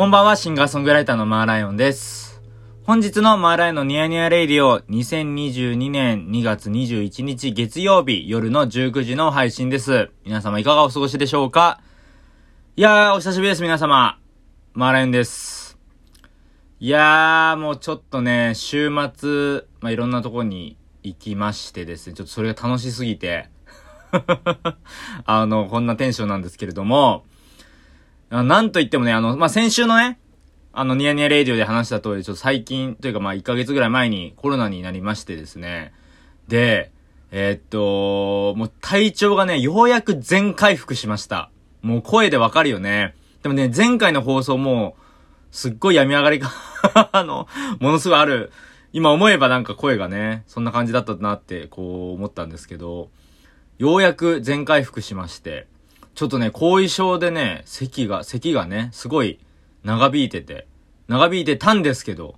こんばんは、シンガーソングライターのマーライオンです。本日のマーライオンのニヤニヤレイディオ、2022年2月21日月曜日夜の19時の配信です。皆様いかがお過ごしでしょうか？いやー、お久しぶりです、皆様。マーライオンです。いやー、もうちょっとね、週末、まあ、いろんなとこに行きましてですね、ちょっとそれが楽しすぎて、あの、こんなテンションなんですけれども、なんと言ってもね、あの、まあ、先週のね、あの、ニヤニヤレイディオで話した通り、ちょっと最近、というかまあ、1ヶ月ぐらい前にコロナになりましてですね。で、えーっと、もう体調がね、ようやく全回復しました。もう声でわかるよね。でもね、前回の放送も、すっごい病み上がりが、あの、ものすごいある。今思えばなんか声がね、そんな感じだったなって、こう思ったんですけど、ようやく全回復しまして、ちょっとね、後遺症でね、咳が、咳がね、すごい長引いてて、長引いてたんですけど、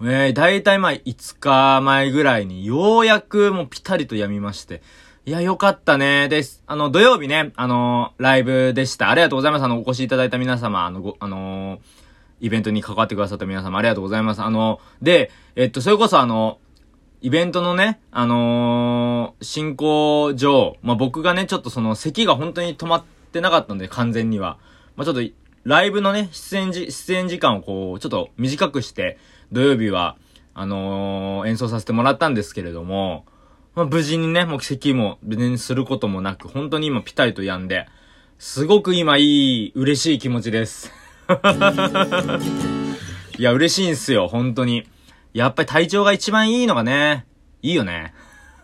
えー、だいたいまあ5日前ぐらいにようやくもうピタリと止みまして、いや、よかったね。です。あの、土曜日ね、あのーライブでした。ありがとうございます。あの、お越しいただいた皆様、あの、ご、あのーイベントに関わってくださった皆様、ありがとうございます。あの、で、えっと、それこそあの、イベントのね、あのー進行上、まあ、僕がね、ちょっとその、咳が本当に止まってなかったんで、完全には。まあ、ちょっと、ライブのね、出演時、出演時間をこう、ちょっと短くして、土曜日は、あのー演奏させてもらったんですけれども、まあ、無事にね、もう咳も別にすることもなく、本当に今ピタリと止んで、すごく今いい、嬉しい気持ちです。いや、嬉しいんすよ、本当に。やっぱり体調が一番いいのがね、いいよね。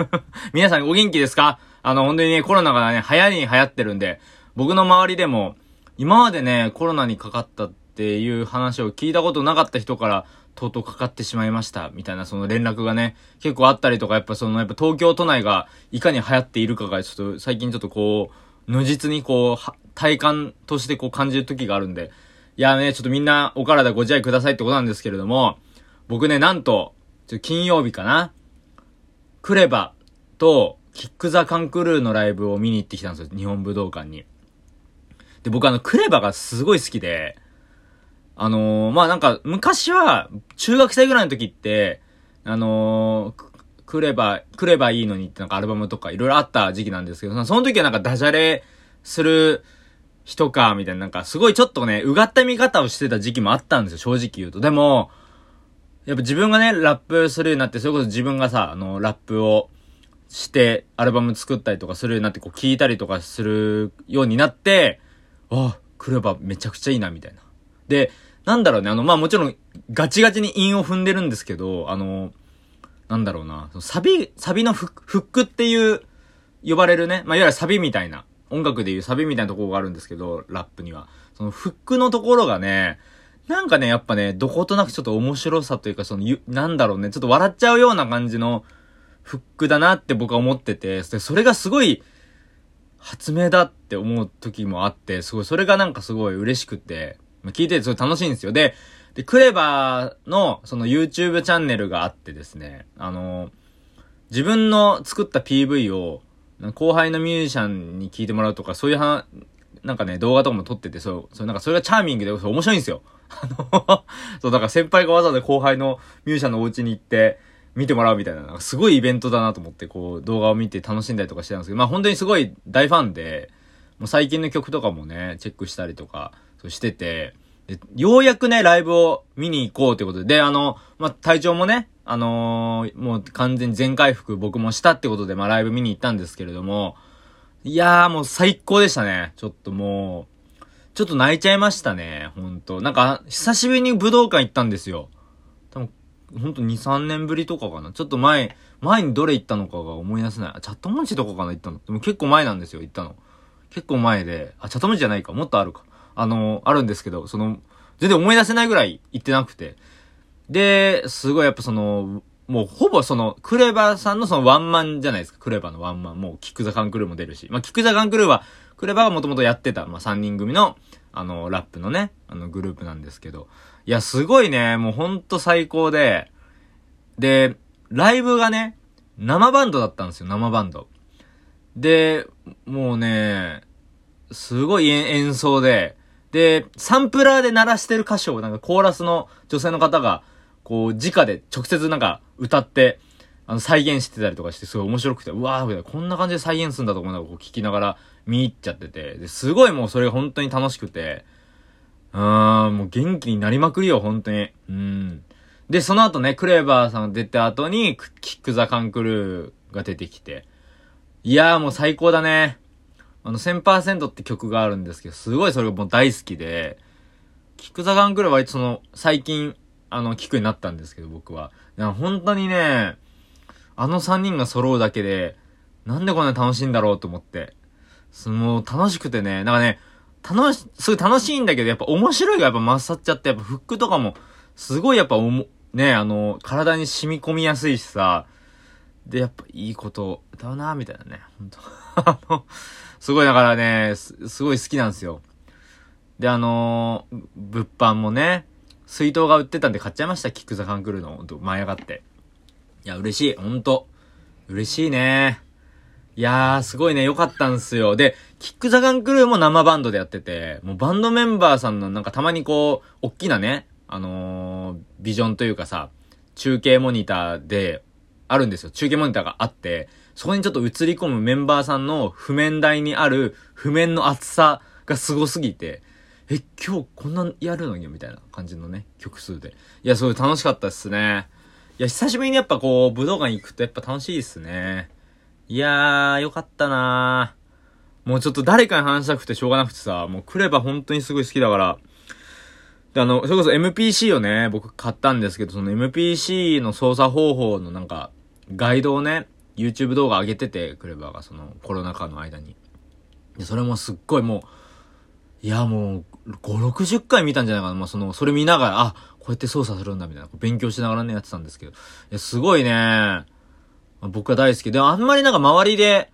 皆さんお元気ですか？あの、本当にね、コロナがね、流行りに流行ってるんで、僕の周りでも、今までね、コロナにかかったっていう話を聞いたことなかった人から、とうとうかかってしまいました、みたいなその連絡がね、結構あったりとか、やっぱその、やっぱ東京都内がいかに流行っているかが、ちょっと最近ちょっとこう、如実にこう、体感としてこう感じる時があるんで、いやね、ちょっとみんなお体ご自愛くださいってことなんですけれども、僕ね、なんと、ちょ金曜日かなクレバとキックザカンクルーのライブを見に行ってきたんですよ。日本武道館に。で、僕あの、クレバがすごい好きで、あのーまあ、なんか、昔は、中学生ぐらいの時って、あのークレバ、クレバいいのにってなんかアルバムとかいろいろあった時期なんですけど、その時はなんかダジャレする人か、みたいな、なんかすごいちょっとね、うがった見方をしてた時期もあったんですよ、正直言うと。でも、やっぱ自分がね、ラップするようになって、それこそ自分がさ、あの、ラップをして、アルバム作ったりとかするようになって、こう聞いたりとかするようになって、あ、クレバめちゃくちゃいいな、みたいな。で、なんだろうね、あの、まあもちろん、ガチガチに韻を踏んでるんですけど、あの、なんだろうな、サビ、サビのフックフックっていう、呼ばれるね、まあいわゆるサビみたいな、音楽でいうサビみたいなところがあるんですけど、ラップには。そのフックのところがね、なんかね、やっぱね、どことなくちょっと面白さというか、その、ゆなんだろうね、ちょっと笑っちゃうような感じのフックだなって僕は思ってて、それがすごい、発明だって思う時もあって、すごい、それがなんかすごい嬉しくて、ま聞いててすごい楽しいんですよ。で、で、クレバーの、その YouTube チャンネルがあってですね、あの、自分の作った PV を、後輩のミュージシャンに聞いてもらうとか、そういうは、なんかね、動画とかも撮ってて、そう、そう、なんかそれがチャーミングで、面白いんですよ。あの、そう、だから先輩がわざわざ後輩のミュージシャンのお家に行って、見てもらうみたいな、なんかすごいイベントだなと思って、こう、動画を見て楽しんだりとかしてたんですけど、まあ本当にすごい大ファンで、もう最近の曲とかもね、チェックしたりとか、そうしてて、で、ようやくね、ライブを見に行こうということで、で、あの、まあ、体調もね、あのーもう完全に全回復僕もしたってことで、まあ、ライブ見に行ったんですけれども、いやーもう最高でしたね。ちょっともう、ちょっと泣いちゃいましたね、ほんと。なんか、久しぶりに武道館行ったんですよ。多分、ほんと2、3年ぶりとかかな。ちょっと前、前にどれ行ったのかが思い出せない。あチャットモンチとかかな行ったの？でも結構前なんですよ、行ったの。結構前で、あ、チャットモンチじゃないか、もっとあるか。あの、あるんですけど、その、全然思い出せないぐらい行ってなくて。で、すごいやっぱその、もうほぼその、クレバさんのそのワンマンじゃないですか。クレバのワンマン。もう、キックザカンクルーも出るし。まあ、キックザカンクルーは、クレバがもともとやってた、まあ、3人組の、あの、ラップのね、あの、グループなんですけど。いや、すごいね、もうほんと最高で、で、ライブがね、生バンドだったんですよ、生バンド。で、もうね、すごい演奏で、で、サンプラーで鳴らしてる歌詞をなんかコーラスの女性の方が、こう、直で直接なんか歌って、あの、再現してたりとかして、すごい面白くて、うわー、こんな感じで再現するんだと思いながらこう聞きながら見入っちゃってて、ですごいもうそれが本当に楽しくて、うーん、もう元気になりまくりよ、本当に。うん。で、その後ね、クレーバーさんが出た後に、キックザカンクルーが出てきて、いやーもう最高だね。あの、1000%って曲があるんですけど、すごいそれがもう大好きで、キックザガンクルーは割とその、最近、あの、聞くようになったんですけど、僕は。本当にね、あの3人が揃うだけで、なんでこんな楽しいんだろうと思って。もう楽しくてね、なんかね、楽し、すごい楽しいんだけど、やっぱ面白いがやっぱ勝っちゃって、やっぱフックとかも、すごいやっぱおも、ね、あの、体に染み込みやすいしさ、で、やっぱいいこと歌うなみたいなね、ほんと。あの、すごいだからね、す、すごい好きなんですよ。で、あのー、物販もね、水筒が売ってたんで買っちゃいました、キックザカンクルーの、ほんと、舞い上がって。いや、嬉しい、ほんと。嬉しいね。いやー、すごいね、良かったんすよ。で、キックザカンクルーも生バンドでやってて、もうバンドメンバーさんのなんかたまにこう、おっきなね、あのー、ビジョンというかさ、中継モニターで、あるんですよ。中継モニターがあって、そこにちょっと映り込むメンバーさんの譜面台にある譜面の厚さがすごすぎて、え、今日こんなやるのにみたいな感じのね、曲数で。いや、それ楽しかったっすね。いや、久しぶりにやっぱこう、武道館行くとやっぱ楽しいっすね。いやー、よかったなー。もうちょっと誰かに話したくてしょうがなくてさ、もう来れば本当にすごい好きだから。で、あの、それこそ MPC をね、僕買ったんですけど、その MPC の操作方法のなんか、ガイドをね、YouTube 動画上げてて、クレバーがそのコロナ禍の間に。で、それもすっごいもう、いやもう、5、60回見たんじゃないかな。まあ、その、それ見ながら、あ、こうやって操作するんだ、みたいな。勉強しながらね、やってたんですけど。いや、すごいね。僕は大好きで、あんまりなんか周りで、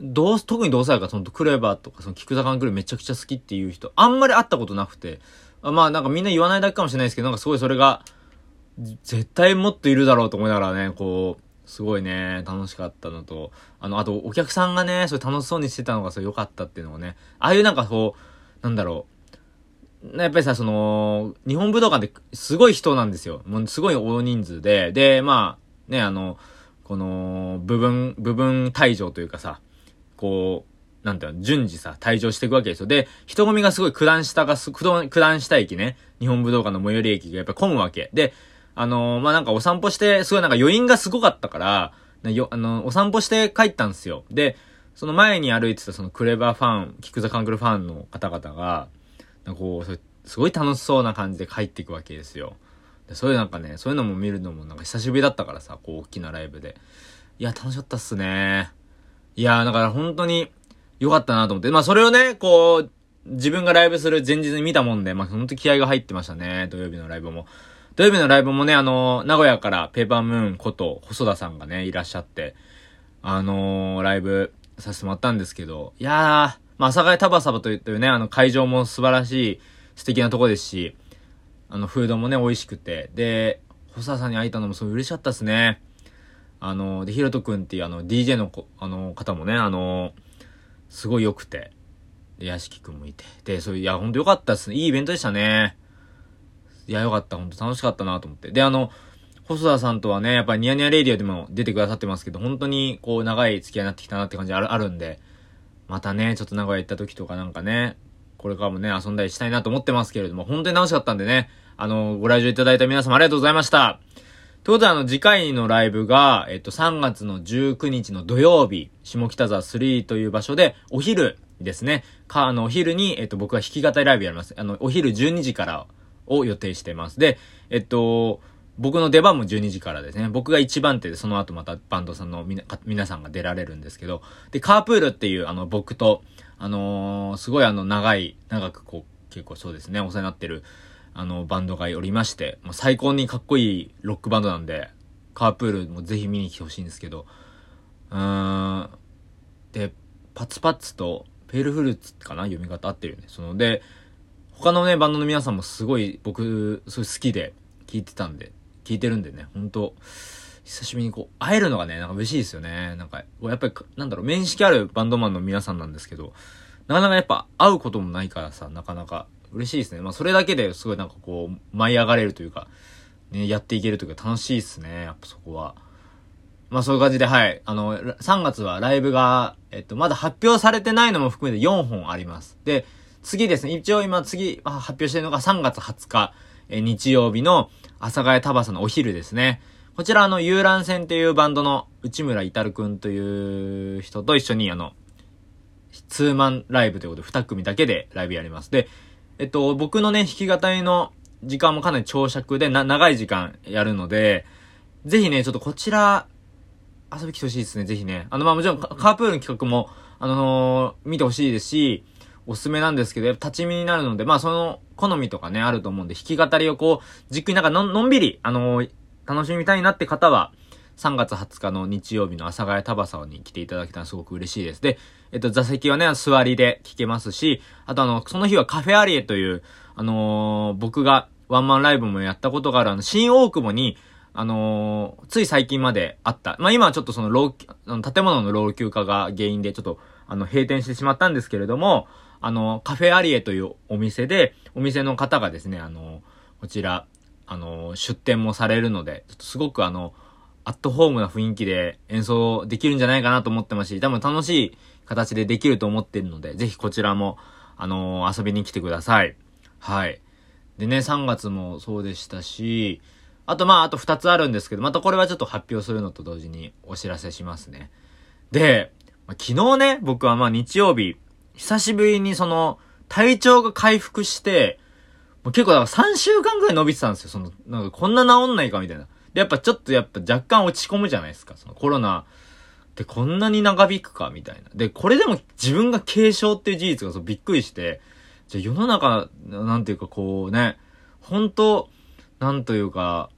どう、特にどうさやか、その、クレバーとか、その、キクザカンクルめちゃくちゃ好きっていう人、あんまり会ったことなくて、あまあなんかみんな言わないだけかもしれないですけど、なんかすごいそれが、絶対もっといるだろうと思いながらね、こう、すごいね、楽しかったのと、あの、あとお客さんがね、それ楽しそうにしてたのがそれ良かったっていうのもね、ああいうなんかこう、なんだろう、やっぱりさ、その、日本武道館ってすごい人なんですよ。もうすごい大人数で、で、まあ、ね、あの、この、部分、部分退場というかさ、こう、なんていうの、順次さ、退場していくわけですよ。で、人混みがすごい九段下がす、九段下駅ね、日本武道館の最寄り駅がやっぱ混むわけ。で、あのー、まあ、なんかお散歩して、すごいなんか余韻がすごかったから、よ、あの、お散歩して帰ったんですよ。で、その前に歩いてたそのクレバーファン、キックザカンクルファンの方々が、なんかこう、すごい楽しそうな感じで帰っていくわけですよ。でそういうなんかね、そういうのも見るのもなんか久しぶりだったからさ、こう大きなライブで。いや、楽しかったっすね。いや、だから本当に良かったなと思って。まあそれをね、こう、自分がライブする前日に見たもんで、まあ本当気合が入ってましたね、土曜日のライブも。土曜日のライブもね、あの、名古屋からペーパームーンこと細田さんがね、いらっしゃって、あのー、ライブさせてもらったんですけど、いやー、まあ、阿佐ヶ谷タバサバというね、あの会場も素晴らしい素敵なとこですし、あの、フードもね、美味しくて、で、細田さんに会えたのもすごい嬉しかったですね。あの、で、ひろとくんっていうあの、DJ のあの、方もね、あの、すごい良くて、で、屋敷くんもいて、で、そういう、いや、ほんと良かったっすね。いいイベントでしたね。いや、よかった。ほんと楽しかったなと思って。で、あの、細田さんとはね、やっぱりニヤニヤレイディオでも出てくださってますけど、本当にこう長い付き合いになってきたなって感じあるあるんで、またね、ちょっと名古屋行った時とかなんかね、これからもね、遊んだりしたいなと思ってますけれども、本当に楽しかったんでね、あの、ご来場いただいた皆様ありがとうございました。ということで、あの、次回のライブが、えっと、3月の19日の土曜日、下北沢3という場所で、お昼ですね。か、あの、お昼に、えっと、僕は弾き語りライブやります。あの、お昼12時からを予定してます。で、えっと、僕の出番も12時からですね。僕が1番手で、その後またバンドさんのみな、皆さんが出られるんですけど、で、カープールっていう、あの、僕と、あのー、すごいあの、長い、長くこう、結構そうですね、お世話になってる、あの、バンドがおりまして、もう最高にかっこいいロックバンドなんで、カープールもぜひ見に来てほしいんですけど、うーん、で、パツパツと、ペールフルーツかな？読み方合ってるよね。その、で、他のね、バンドの皆さんもすごい僕、すごい好きで聞いてたんで、聞いてるんでね、ほんと、久しぶりにこう、会えるのがね、なんか嬉しいですよね。なんか、やっぱり、なんだろう、面識あるバンドマンの皆さんなんですけど、なかなかやっぱ会うこともないからさ、なかなか、嬉しいですね。まあ、それだけですごいなんかこう、舞い上がれるというか、ね、やっていけるというか楽しいですね。やっぱそこは。まあそういう感じで、はい。あの、3月はライブが、えっと、まだ発表されてないのも含めて4本あります。で、次ですね、一応今次発表してるのが3月20日、え日曜日の阿佐ヶ谷タバサのお昼ですね。こちらあの、遊覧船っていうバンドの内村至くんという人と一緒にあの、ツーマンライブということで2組だけでライブやります。で、えっと、僕のね、弾き語りの時間もかなり長尺でな、長い時間やるので、ぜひね、ちょっとこちら、遊び来てほしいですね、ぜひね。あの、まあもちろんカープールの企画も、あのー、見てほしいですし、おすすめなんですけど、やっぱ立ち見になるので、まあその、好みとかね、あると思うんで、弾き語りをこう、じっくりなんかののんびり、あのー、楽しみたいなって方は、3月20日の日曜日の阿佐ヶ谷タバサに来ていただけたらすごく嬉しいです。で、えっと、座席はね、座りで聞けますし、あとあの、その日はカフェアリエという、あのー、僕がワンマンライブもやったことがあるあの、新大久保に、あのー、つい最近まであった。まあ、今はちょっとその老、あの建物の老朽化が原因でちょっと、あの、閉店してしまったんですけれども、あの、カフェアリエというお店で、お店の方がですね、あの、こちら、あの、出店もされるので、ちょっとすごくあの、アットホームな雰囲気で演奏できるんじゃないかなと思ってますし、多分楽しい形でできると思ってるので、ぜひこちらも、あの、遊びに来てください。はい。でね、3月もそうでしたし、あとまあ、あと2つあるんですけど、またこれはちょっと発表するのと同時にお知らせしますね。で、昨日ね、僕はまあ日曜日、久しぶりにその、体調が回復して、もう結構だから3週間くらい伸びてたんですよ。その、なんかこんな治んないかみたいな。で、やっぱちょっとやっぱ若干落ち込むじゃないですか。そのコロナってこんなに長引くかみたいな。で、これでも自分が軽症っていう事実がそうびっくりして、じゃ世の中、なんていうかこうね、本当なんというか、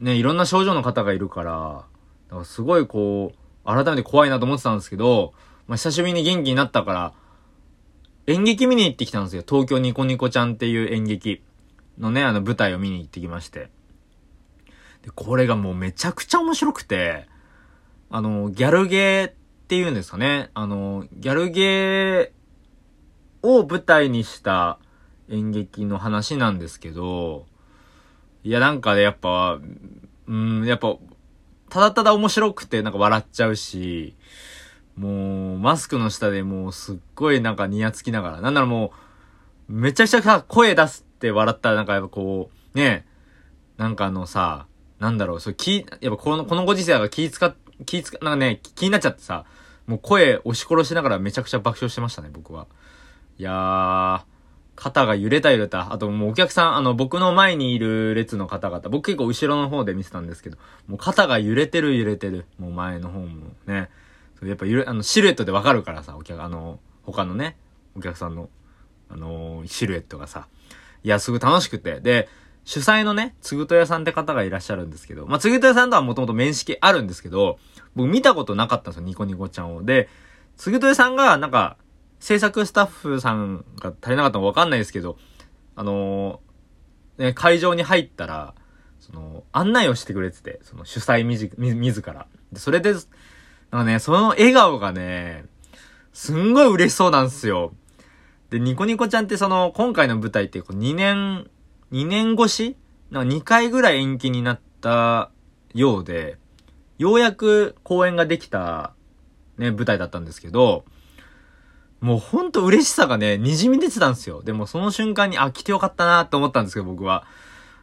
ね、いろんな症状の方がいるから、だからすごいこう、改めて怖いなと思ってたんですけど、まあ、久しぶりに元気になったから、演劇見に行ってきたんですよ。東京ニコニコちゃんっていう演劇のね、あの舞台を見に行ってきまして。で、これがもうめちゃくちゃ面白くて、あの、ギャルゲーっていうんですかね。あの、ギャルゲーを舞台にした演劇の話なんですけど、いや、なんかね、やっぱ、うん、やっぱ、ただただ面白くてなんか笑っちゃうし、もう、マスクの下でもうすっごいなんかニヤつきながら、なんならもう、めちゃくちゃさ、声出すって笑ったらなんかやっぱこう、ね、なんかあのさ、なんだろう、そう、気、やっぱこの、このご時世が気使っ、気使、なんかね、気になっちゃってさ、もう声押し殺しながらめちゃくちゃ爆笑してましたね、僕は。いやー、肩が揺れた揺れた。あともうお客さん、あの、僕の前にいる列の方々、僕結構後ろの方で見てたんですけど、もう肩が揺れてる揺れてる。もう前の方もね。やっぱ揺れ、あの、シルエットでわかるからさ、お客、あの、他のね、お客さんの、あのシルエットがさ。いや、すごい楽しくて。で、主催のね、つぐと屋さんって方がいらっしゃるんですけど、まあ、つぐと屋さんとはもともと面識あるんですけど、僕見たことなかったんですよ、ニコニコちゃんを。で、つぐと屋さんが、なんか、制作スタッフさんが足りなかったのかわかんないですけど、あのー、ね、会場に入ったら、その、案内をしてくれてて、その主催みじ、み、自ら。で、それで、なんかね、その笑顔がね、すんごい嬉しそうなんですよ。で、ニコニコちゃんってその、今回の舞台ってこう2年2年越し？なんか2回ぐらい延期になったようで、ようやく公演ができた、ね、舞台だったんですけど、もうほんと嬉しさがね、滲み出てたんですよ。でもその瞬間に、あ、来てよかったなって思ったんですけど、僕は。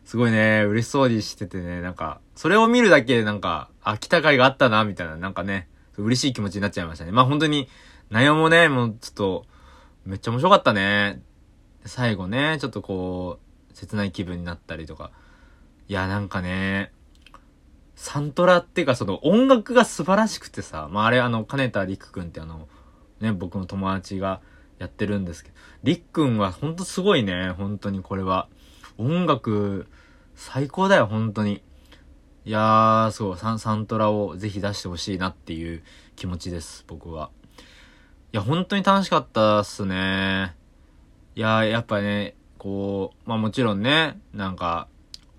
すごいね、嬉しそうにしててね、なんか、それを見るだけでなんか、あ、来た回があったな、みたいな、なんかね、嬉しい気持ちになっちゃいましたね。まあ本当に、内容もね、もうちょっと、めっちゃ面白かったね。最後ね、ちょっとこう、切ない気分になったりとか。いや、なんかね、サントラっていうかその音楽が素晴らしくてさ、まああれあの、金田陸くんってあの、ね、僕の友達がやってるんですけど、りっくんはほんとすごいね、本当にこれは。音楽、最高だよ、本当に。いやー、そう、サン、サントラをぜひ出してほしいなっていう気持ちです、僕は。いや、本当に楽しかったっすね。いやー、やっぱね、こう、まあもちろんね、なんか、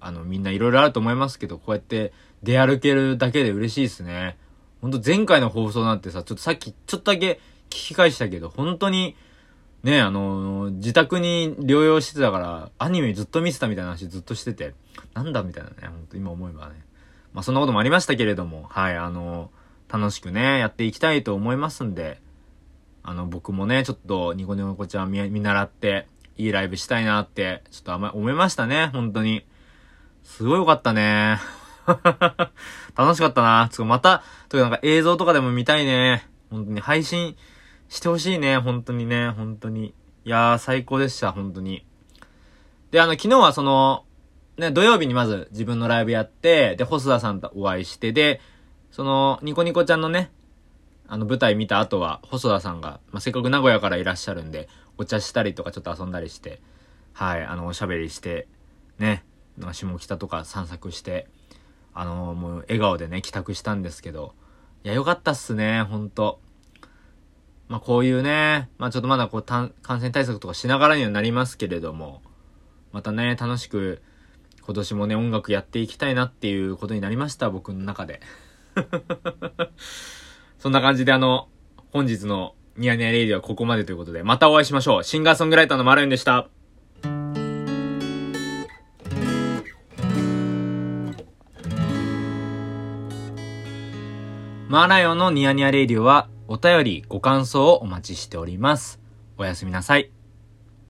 あの、みんないろいろあると思いますけど、こうやって出歩けるだけで嬉しいですね。ほんと前回の放送なんてさ、ちょっとさっきちょっとだけ聞き返したけど、本当に、ね、あの、自宅に療養してたから、アニメずっと見てたみたいな話ずっとしてて、なんだみたいなね、ほんと今思えばね。まあそんなこともありましたけれども、はい、あの、楽しくね、やっていきたいと思いますんで、あの、僕もね、ちょっとニコニコちゃん見見習って、いいライブしたいなって、ちょっとあんま思いましたね、本当に。すごいよかったね。楽しかったな。つかまた、とかなんか映像とかでも見たいね。本当に配信してほしいね。本当にね。本当に。いやー、最高でした。本当に。で、あの、昨日はその、ね、土曜日にまず自分のライブやって、で、細田さんとお会いして、で、その、ニコニコちゃんのね、あの舞台見た後は、細田さんが、まあ、せっかく名古屋からいらっしゃるんで、お茶したりとかちょっと遊んだりして、はい、あの、おしゃべりして、ね、下北とか散策して、あのもう笑顔でね、帰宅したんですけど、いや、よかったっすね、ほんと。まあ、こういうね、まあ、ちょっとまだこう、感染対策とかしながらにはなりますけれども、またね、楽しく、今年もね、音楽やっていきたいなっていうことになりました、僕の中で。そんな感じであの、本日のニヤニヤレイディはここまでということで、またお会いしましょう。シンガーソングライターのマラユンでした。マーライオンのニヤニヤレイディオはお便り、ご感想をお待ちしております。おやすみなさい。